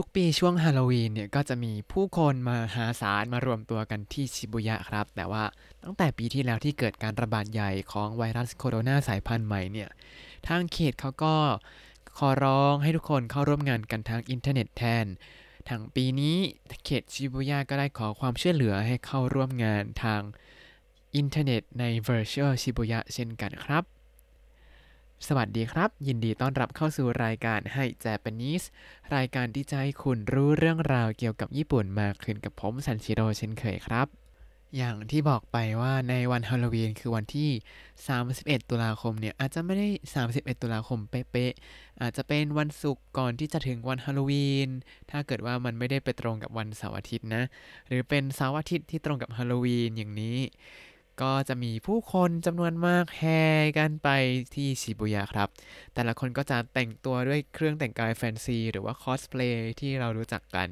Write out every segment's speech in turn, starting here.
ทุกปีช่วงฮาโลวีนเนี่ยก็จะมีผู้คนมาหาศาลมารวมตัวกันที่ชิบุยะครับ แต่ว่าตั้งแต่ปีที่แล้วที่เกิดการระบาดใหญ่ของไวรัสโคโรนาสายพันธุ์ใหม่เนี่ย ทางเขตเขาก็ขอร้องให้ทุกคนเข้าร่วมงานกันทางอินเทอร์เน็ตแทนทางปีนี้เขตชิบุยะก็ได้ขอความช่วยเหลือให้เข้าร่วมงานทางอินเทอร์เน็ตใน Virtual Shibuya เช่นกันครับ สวัสดีครับ ยินดีต้อนรับเข้าสู่รายการให้ Japanese รายการที่จะให้คุณรู้เรื่องราวเกี่ยวกับญี่ปุ่นมากขึ้นกับผมซันชิโร่เช่นเคยครับ อย่างที่บอกไปว่าในวันฮาโลวีนคือวันที่ 31 ตุลาคมเนี่ย อาจจะไม่ได้ 31 ตุลาคมเป๊ะๆอาจจะเป็นวันศุกร์ก่อนที่จะถึงวันฮาโลวีนถ้าเกิดว่ามันไม่ได้ไปตรงกับวันเสาร์อาทิตย์นะ หรือเป็นเสาร์อาทิตย์ที่ตรงกับฮาโลวีนอย่างนี้ ก็จะมีผู้คนจำนวนมากแห่กันไปที่ชิบุยะครับ แต่ละคนก็จะแต่งตัวด้วยเครื่องแต่งกายแฟนซี หรือว่าคอสเพลย์ที่เรารู้จักกัน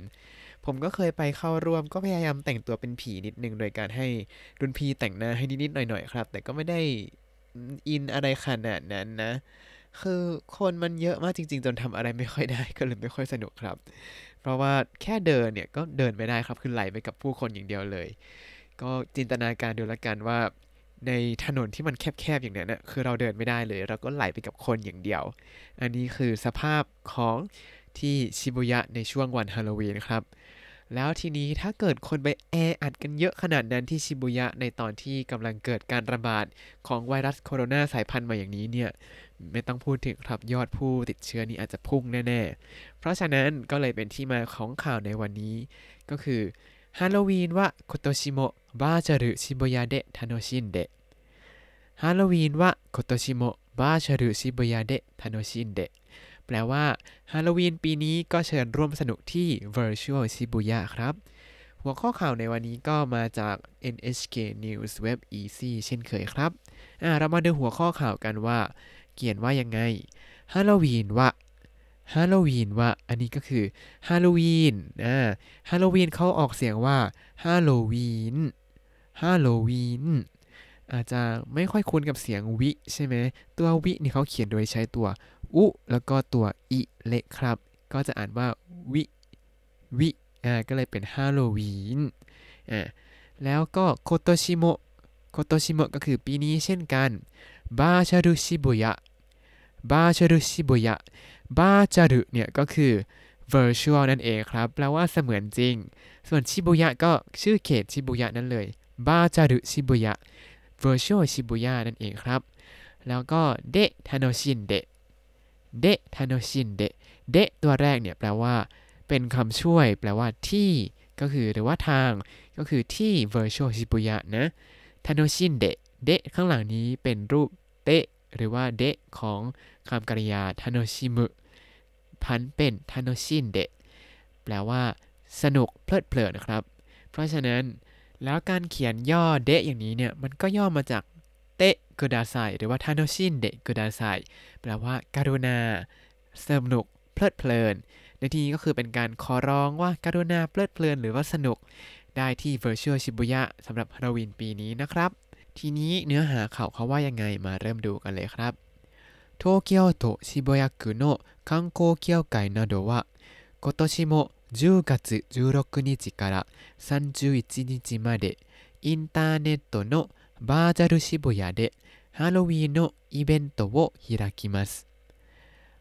ผมก็เคยไปเข้าร่วมก็พยายามแต่งตัวเป็นผีนิดนึง โดยการให้รุ่นพี่แต่งหน้าให้นิดๆหน่อยๆครับ แต่ก็ไม่ได้อินอะไรขนาดนั้นนะ คือคนมันเยอะมากจริง ๆ จนทำอะไรไม่ค่อยได้ก็เลยไม่ค่อยสนุกครับ เพราะว่าแค่เดินเนี่ยก็เดินไม่ได้ครับคือไหลไปกับผู้คนอย่างเดียวเลย ก็จินตนาการดูแล้วกันว่า ในถนนที่มันแคบๆอย่างนั้นนะคือเราเดินไม่ได้เลย เราก็ไหลไปกับคนอย่างเดียว อันนี้คือสภาพของที่ชิบุยะในช่วงวันฮาโลวีนครับ แล้วทีนี้ถ้าเกิดคนไปแออัดกันเยอะขนาดนั้นที่ชิบุยะในตอนที่กำลังเกิดการระบาดของไวรัสโคโรนาสายพันธุ์ใหม่อย่างนี้เนี่ยไม่ต้องพูดถึงครับยอดผู้ติดเชื้อนี่อาจจะพุ่งแน่ ๆ เพราะฉะนั้นก็เลยเป็นที่มาของข่าวในวันนี้ ก็คือ ฮาโลวีนว่าโคโตชิโมะบาจารุชิบยะเดะทาโนชินเดะฮาโลวีนว่าโคโตชิโมะบาจารุชิบยะเดะทาโนชินเดะแปลว่าฮาโลวีนปีนี้ก็เชิญร่วมสนุกที่ Virtual Shibuya ครับ หัวข้อข่าวในวันนี้ก็มาจาก NHK News Web Easy เช่นเคยครับ เรามาดูหัวข้อข่าวกันว่า เขียนว่ายังไงฮาโลวีนว่า ハロウィンは อันนี้ก็คือฮาโลวีนอ่าฮาโลวีนเขาออกเสียงว่า ハロウィン ハロウィン อาจจะไม่ค่อยคุ้นกับเสียง ウィ ใช่ไหมตัว ウィ นี่เขาเขียนโดยใช้ตัว ウ แล้วก็ตัว イ เล็กครับ ก็จะอ่านว่า ウィ ウィ อ่าก็เลยเป็น ハロウィン อ่าแล้วก็โคโตชิโมะโคโตชิโมะก็คือปีนี้เช่นกันบาชารุชิบุยะบาชารุชิบุยะ บาจารุเนี่ยก็คือ virtual นั่นเองครับแปลว่าเสมือนจริง ส่วนชิบุยะก็ชื่อเขตชิบุยะนั่นเลยบาจารุชิบุยะ virtual ชิบุยะนั่นเองครับ แล้วก็เดะทาโนชินเดะเดะทาโนชินเดะเดะตัวแรกเนี่ยแปลว่า เป็นคำช่วย แปลว่าที่ก็คือหรือว่าทางก็คือที่ virtual ชิบุยะนะทาโนชินเดะเดะข้างหลังนี้เป็นรูปเตะ หรือว่าเดะของคำกริยาทาโนชิมุพันเป็นทาโนชินเดะแปลว่า สนุกเพลิดเพลินนะครับ เพราะฉะนั้นแล้วการเขียนย่อเดะอย่างนี้เนี่ย มันก็ย่อมาจากเตะกุดาไซหรือว่าทาโนชินเดะกุดาไซแปลว่าการุณาสนุกเพลิดเพลิน ในที่นี้ก็คือเป็นการขอร้องว่าการุณาเพลิดเพลินหรือว่าสนุกได้ที่ Virtual Shibuya สำหรับฮาโลวีนปีนี้นะครับ ทีนี้เนื้อหาข่าวเขาว่ายังไงมาเริ่มดูกันเลยครับ東京都渋谷区の観光協会などは今年も10月16日から31日までインターネットのバーチャル渋谷でハロウィンのイベントを開きます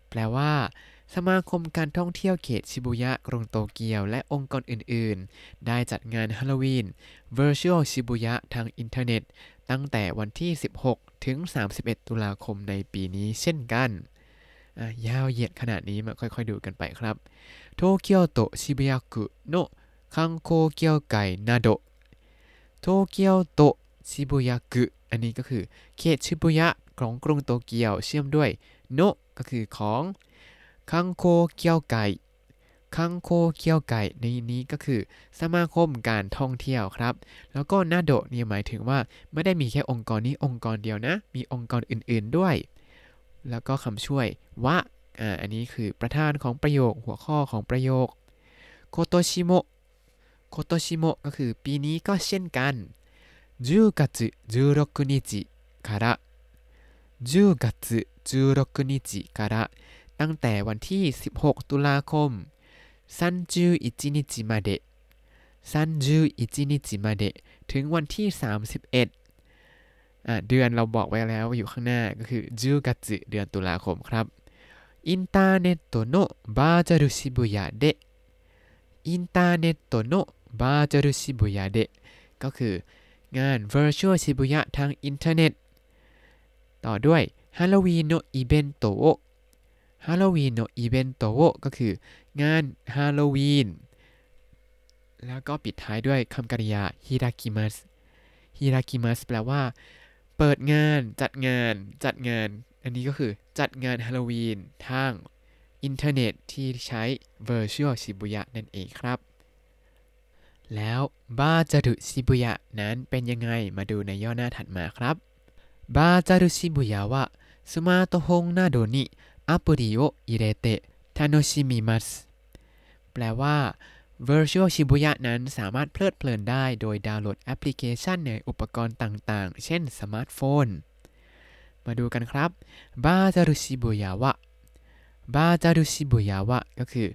แปลว่า สมาคมการท่องเที่ยวเขตชิบุยะกรุงโตเกียว และองค์กรอื่น ๆ ได้จัดงานฮาโลวีน Virtual ชิบุยะทางอินเทอร์เน็ต ตั้งแต่วันที่ 16 ถึง 31 ตุลาคมในปีนี้เช่นกัน ยาวเหยียดขนาดนี้มาค่อยๆดูกันไปครับโตเกียวโตชิบุยากุโนคังโคเกียวไกนาโดโตเกียวโตชิบุยากุอันนี้ก็คือเขตชิบุยะของกรุงโตเกียวเชื่อมด้วยโนก็คือของคังโคเกียวไก คังโคเกียวไกในนี้ก็คือ สมาคมการท่องเที่ยวครับ แล้วก็นาโดเนี่ยหมายถึงว่าไม่ได้มีแค่องค์กรนี้องค์กรเดียวนะ มีองค์กรอื่นๆด้วย แล้วก็คำช่วยวะอ่าอันนี้คือประธานของประโยคหัวข้อของประโยคโคโตชิโมโคโตชิโมก็คือปีนี้ก็เช่นกัน10月16日から10月16日からตั้งแต่วันที่ 16 ตุลาคม 31日まで 31日まで ถึงวันที่ 31อะเดือนเราบอกไว้แล้วอยู่ข้างหน้าก็คือ10กัตสึเดือนตุลาคมครับインターネットのバーチャル渋谷で インターネットのバーチャル渋谷でก็คืองาน Virtual Shibuya ทางอินเทอร์เน็ต ต่อด้วย Halloween no Ibento ฮาโลวีนโนอิเบนโตโลวีนโนอิเบนโตก็คืองานฮาโลวีน แล้วก็ปิดท้ายด้วยคำกริยา開きます 開きます แปลว่า เปิดงาน จัดงาน จัดงาน อันนี้ก็คือจัดงานฮาโลวีนทางอินเทอร์เน็ตที่ใช้ Virtual Shibuya นั่นเองครับ แล้วバーチャル渋谷 นั้นเป็นยังไงมาดูในย่อหน้าถัดมาครับバーチャル渋谷は スマートフォンなどに アプリを入れて楽しみます แปลว่า Virtual Shibuya นั้นสามารถเพลิดเพลินได้โดยดาวน์โหลดแอปพลิเคชันในอุปกรณ์ต่างๆ เช่นสมาร์ทโฟน มาดูกันครับバーチャル渋谷は バーチャル渋谷は ก็คือ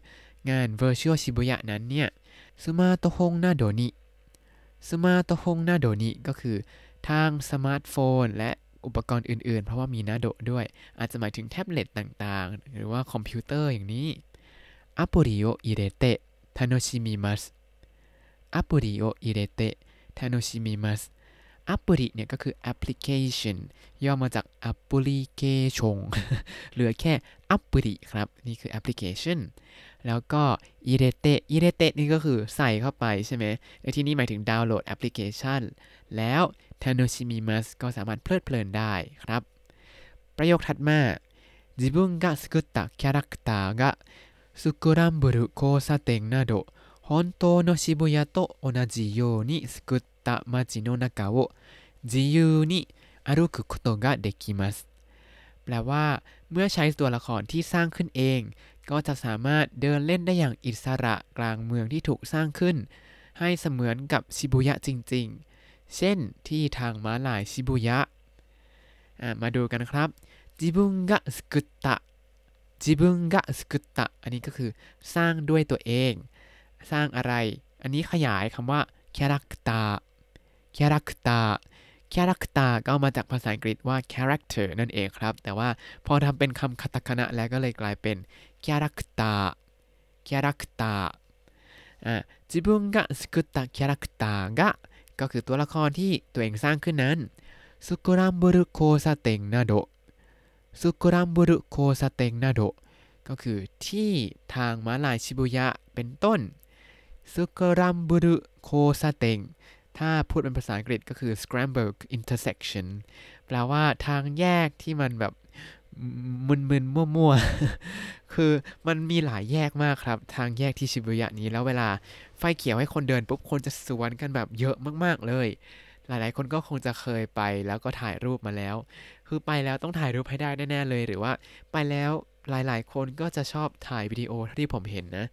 งาน Virtual Shibuya นั้นเนี่ยスマートフォンなどに スマートフォンなどに ก็คือทางสมาร์ทโฟนและ อุปกรณ์อื่นๆ เพราะว่ามีนาโดด้วย อาจจะหมายถึงแท็บเล็ตต่างๆ หรือว่าคอมพิวเตอร์อย่างนี้アプリを入れて楽しみますアプリを入れて楽しみます アプリเนี่ยก็คือ application ย่อมาจาก application เหลือแค่อัปริครับ นี่คือ application แล้วก็ i r e t e i r e t e นี่ก็คือใส่เข้าไปใช่ไหมในที่นี้หมายถึงดาวน์โหลดแอปพลิเคชัน แล้ว t a n o s h i m i m a s ก็สามารถเพลิดเพลินได้ครับ ประโยคถัดมา自分が作ったキャラクターがスクランブル交差点など本当の渋谷と同じように作っ た街の中を自由に歩くことができますแปลว่า เมื่อใช้ตัวละครที่สร้างขึ้นเอง ก็จะสามารถเดินเล่นได้อย่างอิสระกลางเมืองที่ถูกสร้างขึ้น ให้เสมือนกับชิบุยะจริง ๆ เช่นที่ทางม้าลายชิบุยะมาดูกันครับจิบุงกะสกุตตะจิบุงกะสกุตตะอันนี้ก็คือสร้างด้วยตัวเอง สร้างอะไร อันนี้ขยายคำว่าคาแรคตาคาแรคตา คาแรคตาก็มาจากภาษาอังกฤษว่า character นั่นเองครับ แต่ว่าพอทำเป็นคำคาตาคานะแล้วก็เลยกลายเป็นキャラクター キャラクター อ่า 自分が作ったキャラクターが ก็คือตัวละครที่ตัวเองสร้างขึ้นนั้นสุกุรัมบุรุโคซาเต็งนาโดสุกุรัมบุรุโคซาเต็งนาโดก็คือที่ทางม้าลายชิบุยะเป็นต้นสุกุรัมบุรุโคซาเต็ง ถ้าพูดเป็นภาษาอังกฤษก็คือ scramble intersection แปลว่าทางแยกที่มันแบบมึนๆ มั่วๆ คือมันมีหลายแยกมากครับ ทางแยกที่ชิบุยะนี้แล้วเวลาไฟเขียวให้คนเดินปุ๊บคนจะสวนกันแบบเยอะมากๆเลย หลายๆ คนก็คงจะเคยไปแล้วก็ถ่ายรูปมาแล้ว คือไปแล้วต้องถ่ายรูปให้ได้แน่ๆเลย หรือว่า ไปแล้วหลายๆ คนก็จะชอบถ่ายวิดีโอที่ผมเห็นนะ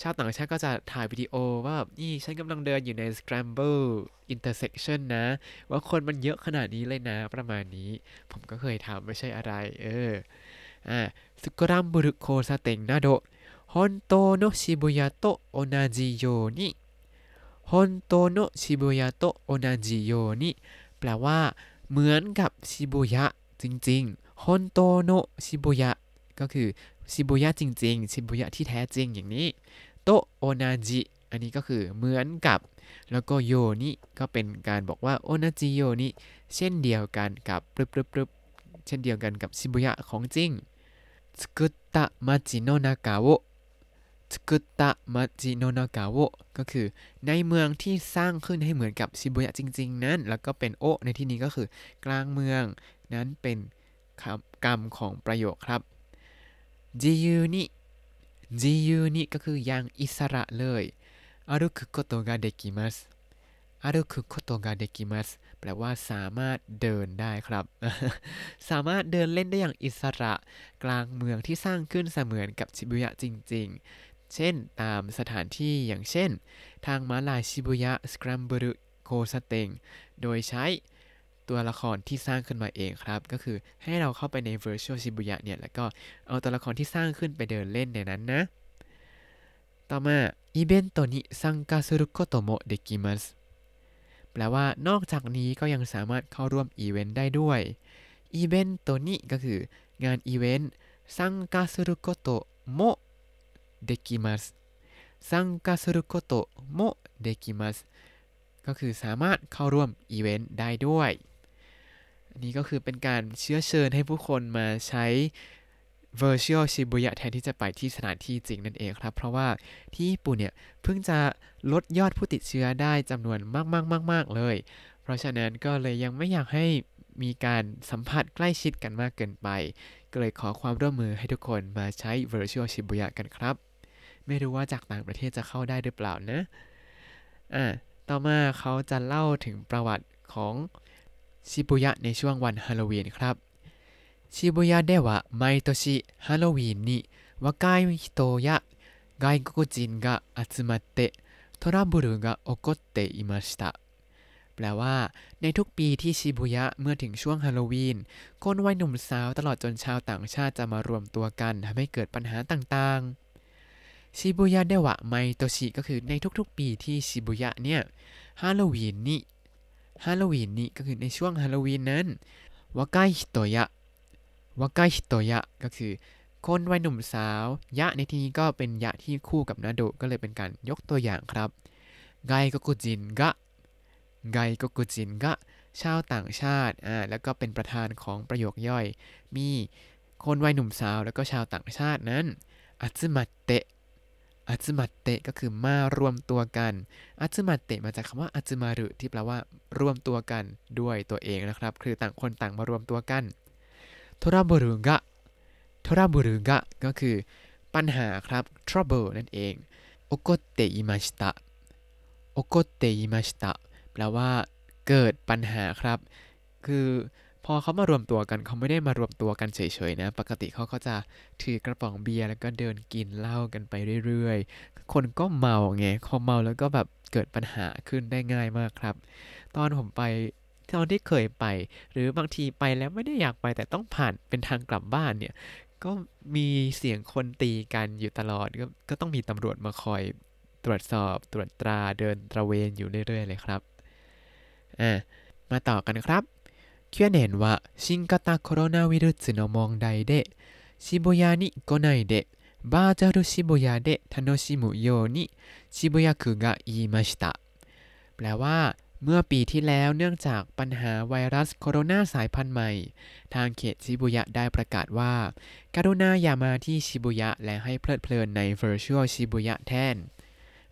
ชาวต่างชาติก็จะถ่ายวิดีโอว่าแนี่ฉันกำลังเดินอยู่ใน Scramble Intersection นะ ว่าคนมันเยอะขนาดนี้เลยนะประมาณนี้ ผมก็เคยทำไม่ใช่อะไร เออ อ่าสุกรัมบุรุโคซาเต็งนาโดฮอนโตโนชิบุยะโตโอนาจิโยนิฮอนโตโนชิบุยะโตโอนาจิโยนิแปลว่า เหมือนกับชิบุยะจริงๆฮอนโตโนชิบุยะก็คือชิบุยะจริงๆ ชิบุยะที่แท้จริงอย่างนี้ โตโอนาจิอันนี้ก็คือเหมือนกับ แล้วก็โยนี่ก็เป็นการบอกว่าโอนาจิโยนี่เช่นเดียวกันกับปรึบปรึบปรึบเช่นเดียวกันกับชิบุยะของจริงสกุตตะมาจิโนนากาโวสกุตตะมาจิโนนากาโวก็คือในเมืองที่สร้างขึ้นให้เหมือนกับชิบุยะจริง ๆ นั้น แล้วก็เป็นโอในที่นี้ก็คือกลางเมืองนั้นเป็นคำกรรมของประโยคครับจิยูนิ จิยูนิก็คืออย่างอิสระเลยอารุคุโกโตะกาเดกิมัสอารุคุโกโตกาเดกิมัสแปลว่าสามารถเดินได้ครับ สามารถเดินเล่นได้อย่างอิสระ กลางเมืองที่สร้างขึ้นเสมือนกับชิบุยะจริง ๆ เช่นตามสถานที่อย่างเช่น ทางม้าลาย 渋谷スクランブル交差点 โดยใช้ ตัวละครที่สร้างขึ้นมาเองครับ ก็คือให้เราเข้าไปใน Virtual Shibuya เนี่ยแล้วก็เอาตัวละครที่สร้างขึ้นไปเดินเล่นในนั้นนะ ต่อมาイベントに参加することもできますแปลว่านอกจากนี้ก็ยังสามารถเข้าร่วมอีเวนต์ได้ด้วยイベントに ก็คืองานอีเวนต์参加することもできます 参加することもできます ก็คือสามารถเข้าร่วมอีเวนต์ได้ด้วย นี้ก็คือเป็นการเชื้อเชิญให้ผู้คนมาใช้ Virtual Shibuya แทนที่จะไปที่สถานที่จริงนั่นเองครับ เพราะว่าที่ญี่ปุ่นเนี่ย เพิ่งจะลดยอดผู้ติดเชื้อได้จำนวนมากๆๆๆเลย เพราะฉะนั้นก็เลยยังไม่อยากให้มีการสัมผัสใกล้ชิดกันมากเกินไป ก็เลยขอความร่วมมือให้ทุกคนมาใช้ Virtual Shibuya กันครับ ไม่รู้ว่าจากต่างประเทศจะเข้าได้หรือเปล่านะ อ่า ต่อมาเขาจะเล่าถึงประวัติของ ชิบุยะในช่วงวันฮาโลวีนครับชิบุยะでは毎年ハロウィンに若い人や外国人が集まってトラブルが起こっていましたแปลว่า ในทุกปีที่ชิบุยะเมื่อถึงช่วงฮาโลวีน คนวัยหนุ่มสาวตลอดจนชาวต่างชาติจะมารวมตัวกันทำให้เกิดปัญหาต่างๆชิบุยะเดวะไมโตชิก็คือในทุกๆ ปีที่ชิบุยะเนี่ยฮาโลวีนนี่ ฮาโลวีนนี่ก็คือในช่วงฮาโลวีนนั้นวากายฮิโตยะวากายฮิโตยะก็คือ คนวัยหนุ่มสาว ยะในที่นี้ก็เป็นยะที่คู่กับนาโดก็เลยเป็นการยกตัวอย่างครับไกโกกุจินกะไกโกกุจินกะชาวต่างชาติอ่าแล้วก็เป็นประธานของประโยคย่อย มีคนวัยหนุ่มสาวแล้วก็ชาวต่างชาตินั้นอัตมัตเตะ อัตมัตเตะก็คือมารวมตัวกันอัตมัตเตะมาจากคำว่าอัตมารุที่แปลว่ารวมตัวกันด้วยตัวเองนะครับ คือต่างคนต่างมารวมตัวกันトラブルが トラブルが ก็คือปัญหาครับ trouble นั่นเอง起こっていました 起こっていました แปลว่าเกิดปัญหาครับ คือ พอเขามารวมตัวกันเขาไม่ได้มารวมตัวกันเฉยๆนะ ปกติเขาก็จะถือกระป๋องเบียร์แล้วก็เดินกินเหล้ากันไปเรื่อยๆ คนก็เมาไงพอเมาแล้วก็แบบเกิดปัญหาขึ้นได้ง่ายมากครับ ตอนผมไปตอนที่เคยไป หรือบางทีไปแล้วไม่ได้อยากไปแต่ต้องผ่านเป็นทางกลับบ้านเนี่ย ก็มีเสียงคนตีกันอยู่ตลอดก็ก็ต้องมีตำรวจมาคอยตรวจสอบตรวจตราเดินตระเวนอยู่เรื่อยๆ เลยครับอ่ามาต่อกันครับ 去年は新型コロナウイルスの問題で渋谷に来ないでバーチャル渋谷で楽しむように渋谷区が言いましたแปลว่า เมื่อปีที่แล้วเนื่องจากปัญหาไวรัสโคโรนาสายพันธุ์ใหม่ ทางเขตชิบุยะได้ประกาศว่า การุณาอย่ามาที่ชิบุยะและให้เพลิดเพลินใน Virtual ชิบุยะแทน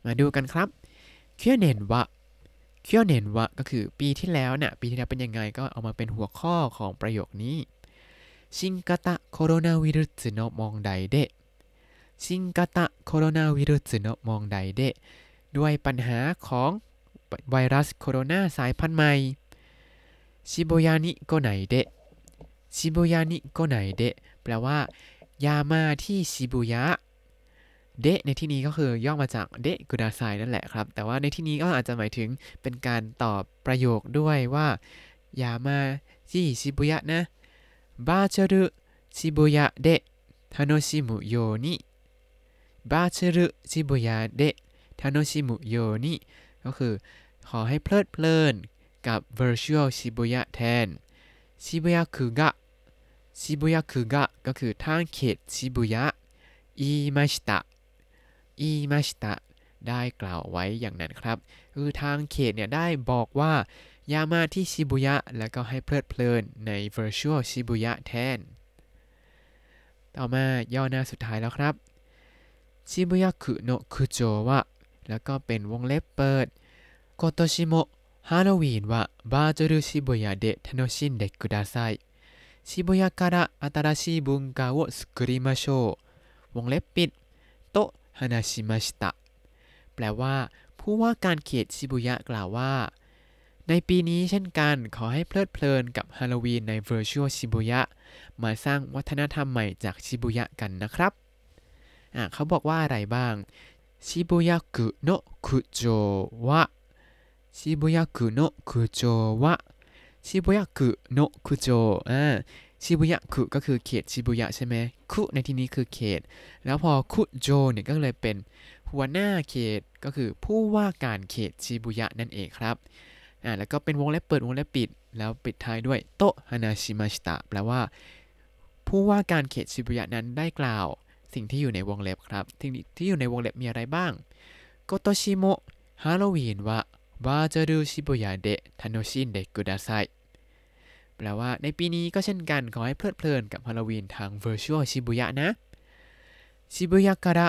มาดูกันครับเคีย เนนวะเคียเนนวะก็คือปีที่แล้วเนี่ยปีที่แล้วเป็นยังไงก็เอามาเป็นหัวข้อของประโยคนี้新型コロナウイルスの問題で 新型コロナウイルスの問題でด้วยปัญหาของไวรัสโคโรนาสายพันธุ์ใหม่渋谷に来ないで 渋谷に来ないでแปลว่า อย่ามาที่ชิบุยะ で ในที่นี้ก็คือย่อมาจากでくださいนั่นแหละครับ แต่ว่าในที่นี้ก็อาจจะหมายถึงเป็นการตอบประโยคด้วยว่า อย่ามาที่ชิบุยะนะบาเชรุชิบุยะเดะทานชิมุโยนิบาเชรุชิบุยะเดะทานชิมุโยนิก็คือ ขอให้เพลิดเพลินกับ virtual Shibuya แทน Shibuya คือกะ Shibuya คือกะก็คือทางเขตชิบุยะอีมาชิตะ อีมาชิตะได้กล่าวไว้อย่างนั้นครับ คือทางเขตเนี่ยได้บอกว่า อย่ามาที่ชิบุยะแล้วก็ให้เพลิดเพลินใน virtual ชิบุยะแทน ต่อมาย่อหน้าสุดท้ายแล้วครับชิบุยะคุโนะคุโจวะแล้วก็เป็นวงเล็บเปิด今年もハロウィンはバーチャル渋谷で楽しんでください渋谷から新しい文化を作りましょうวงเล็บปิดโต ฮานาชิมาชิตะ แปลว่า ผู้ว่าการเขตชิบุยะกล่าวว่า ในปีนี้เช่นกันขอให้เพลิดเพลินกับฮาโลวีนในเวอร์ชวลชิบุยะมาสร้างวัฒนธรรมใหม่จากชิบุยะกันนะครับ เขาบอกว่าอะไรบ้างชิบุยะกุโนคุโจวะชิบุยะกุโนคุโจวะชิบุยะกุโนคุโจอ่า ชิบุยะคุก็คือเขตชิบุยะใช่ไหมคุในที่นี้คือเขต แล้วพอคุโจเนี่ยก็เลยเป็นหัวหน้าเขตก็คือผู้ว่าการเขตชิบุยะนั่นเองครับอ่าแล้วก็เป็นวงเล็บเปิดวงเล็บปิด แล้วปิดท้ายด้วยโตฮานาชิมาชิตะแปลว่า ผู้ว่าการเขตชิบุยะนั้นได้กล่าว สิ่งที่อยู่ในวงเล็บครับสิ่งที่อยู่ในวงเล็บมีอะไรบ้างโกโตชิโมฮาโลวีนวะวาจารุชิบุยะเดะทาโนชินเดกุดาไซ แปลว่าในปีนี้ก็เช่นกันขอให้เพลิดเพลินกับฮาโลวีนทาง Virtual ชิบุยะนะชิบุยะการะ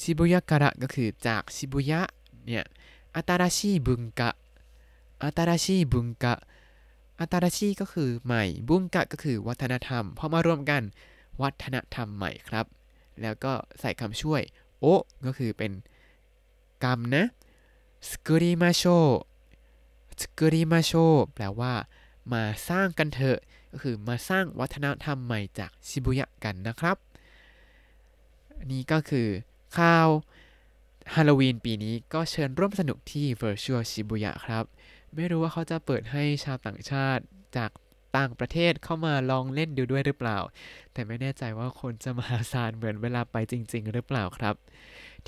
ชิบุยะการะก็คือจากชิบุยะเนี่ยอัตราชีบุงกะอัตราชีบุงกะอัตราชีก็คือใหม่ บุงกะก็คือวัฒนธรรม พอมารวมกันวัฒนธรรมใหม่ครับ แล้วก็ใส่คำช่วย โอ ก็คือเป็นกรรมนะสกุริมาโชสกุริมาโชแปลว่า มาสร้างกันเถอะ ก็คือมาสร้างวัฒนธรรมใหม่จากชิบุยะกันนะครับ นี่ก็คือข่าวฮาโลวีนปีนี้ก็เชิญร่วมสนุกที่ Virtual ชิบุยะครับ ไม่รู้ว่าเขาจะเปิดให้ชาวต่างชาติจากต่างประเทศเข้ามาลองเล่นดูด้วยหรือเปล่า แต่ไม่แน่ใจว่าคนจะมาศาลเหมือนเวลาไปจริง ๆ หรือเปล่าครับ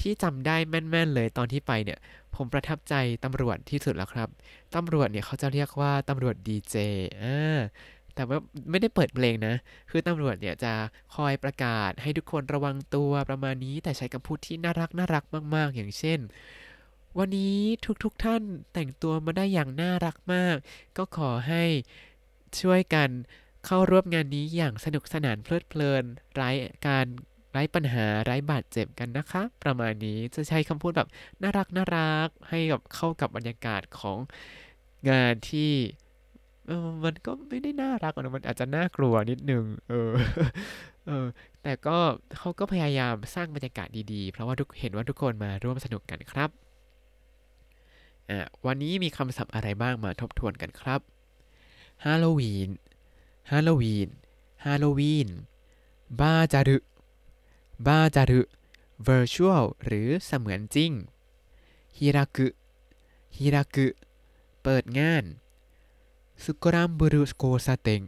ที่จำได้แม่น ๆ เลยตอนที่ไปเนี่ย ผมประทับใจตำรวจที่สุดแล้วครับ ตำรวจเนี่ยเขาจะเรียกว่าตำรวจดีเจอ่าแต่ว่าไม่ได้เปิดเพลงนะ คือตำรวจเนี่ยจะคอยประกาศให้ทุกคนระวังตัวประมาณนี้ แต่ใช้คำพูดที่น่ารักน่ารักมาก ๆ อย่างเช่น วันนี้ทุกๆทท่านแต่งตัวมาได้อย่างน่ารักมาก ก็ขอให้ช่วยกันเข้าร่วมงานนี้อย่างสนุกสนานเพลิดเพลินไร้การ ไร้ปัญหาไร้บาดเจ็บกันนะคะ ประมาณนี้จะใช้คำพูดแบบน่ารักน่ารักให้กับเข้ากับบรรยากาศของงานที่มันก็ไม่ได้น่ารักนะมันอาจจะน่ากลัวนิดนึง เออ เออ แต่ก็เขาก็พยายามสร้างบรรยากาศดีๆ เพราะว่าทุกเห็นว่าทุกคนมาร่วมสนุกกันครับ อะ วันนี้มีคำศัพท์อะไรบ้างมาทบทวนกันครับ ฮาโลวีน ฮาโลวีน ฮาโลวีน บาจารุ บาจารุ virtual หรือเสมือนจริงฮิรากุฮิรากุเปิดงานสุกรัมบุรุโกซาเตง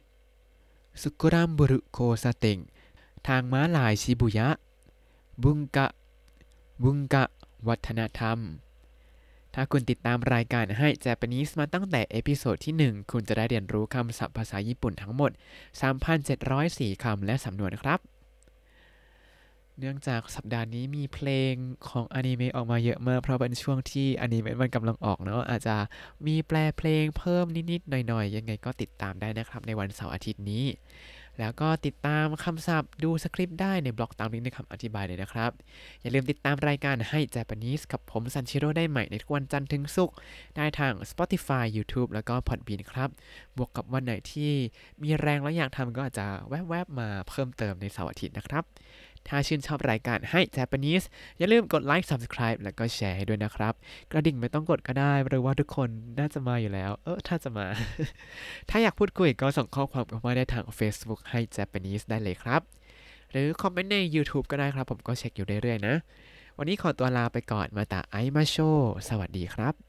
สุกรัมบุรุโกซาเตงทางม้าลายชิบุยะ บุงกะ บุงกะ วัฒนธรรม ถ้าคุณติดตามรายการให้ Japanese มาตั้งแต่ episode ที่ 1 คุณจะได้เรียนรู้คำศัพท์ภาษาญี่ปุ่นทั้งหมด 3,704 คำและสำนวนครับ เนื่องจากสัปดาห์นี้มีเพลงของอนิเมะออกมาเยอะมาก เพราะเป็นช่วงที่อนิเมะมันกำลังออกเนาะอาจจะมีแปลเพลงเพิ่มนิดๆหน่อยๆ ยังไงก็ติดตามได้นะครับในวันเสาร์อาทิตย์นี้ แล้วก็ติดตามคำศัพท์ดูสคริปต์ได้ในบล็อกตามลิงก์ในคำอธิบายเลยนะครับ อย่าลืมติดตามรายการให้ Japanese กับผมซันชิโร่ได้ใหม่ในทุกวันจันทร์ถึงศุกร์ได้ทาง Spotify YouTube แล้วก็ Podbean ครับบวกกับวันไหนที่มีแรงและอยากทำก็อาจจะแวบๆมาเพิ่มเติมในเสาร์อาทิตย์นะครับ ถ้าชื่นชอบรายการให้ Japanese อย่าลืมกดไลค์ Subscribe แล้วก็แชร์ให้ด้วยนะครับ กระดิ่งไม่ต้องกดก็ได้หรือว่าทุกคนน่าจะมาอยู่แล้ว เออถ้าจะมา ถ้าอยากพูดคุยก็ส่งข้อความเข้ามาได้ทาง Facebook ให้ Japanese ได้เลยครับ หรือคอมเมนต์ใน YouTube ก็ได้ครับ ผมก็เช็คอยู่เรื่อยๆนะ วันนี้ขอตัวลาไปก่อนมาตาไอมาโช สวัสดีครับ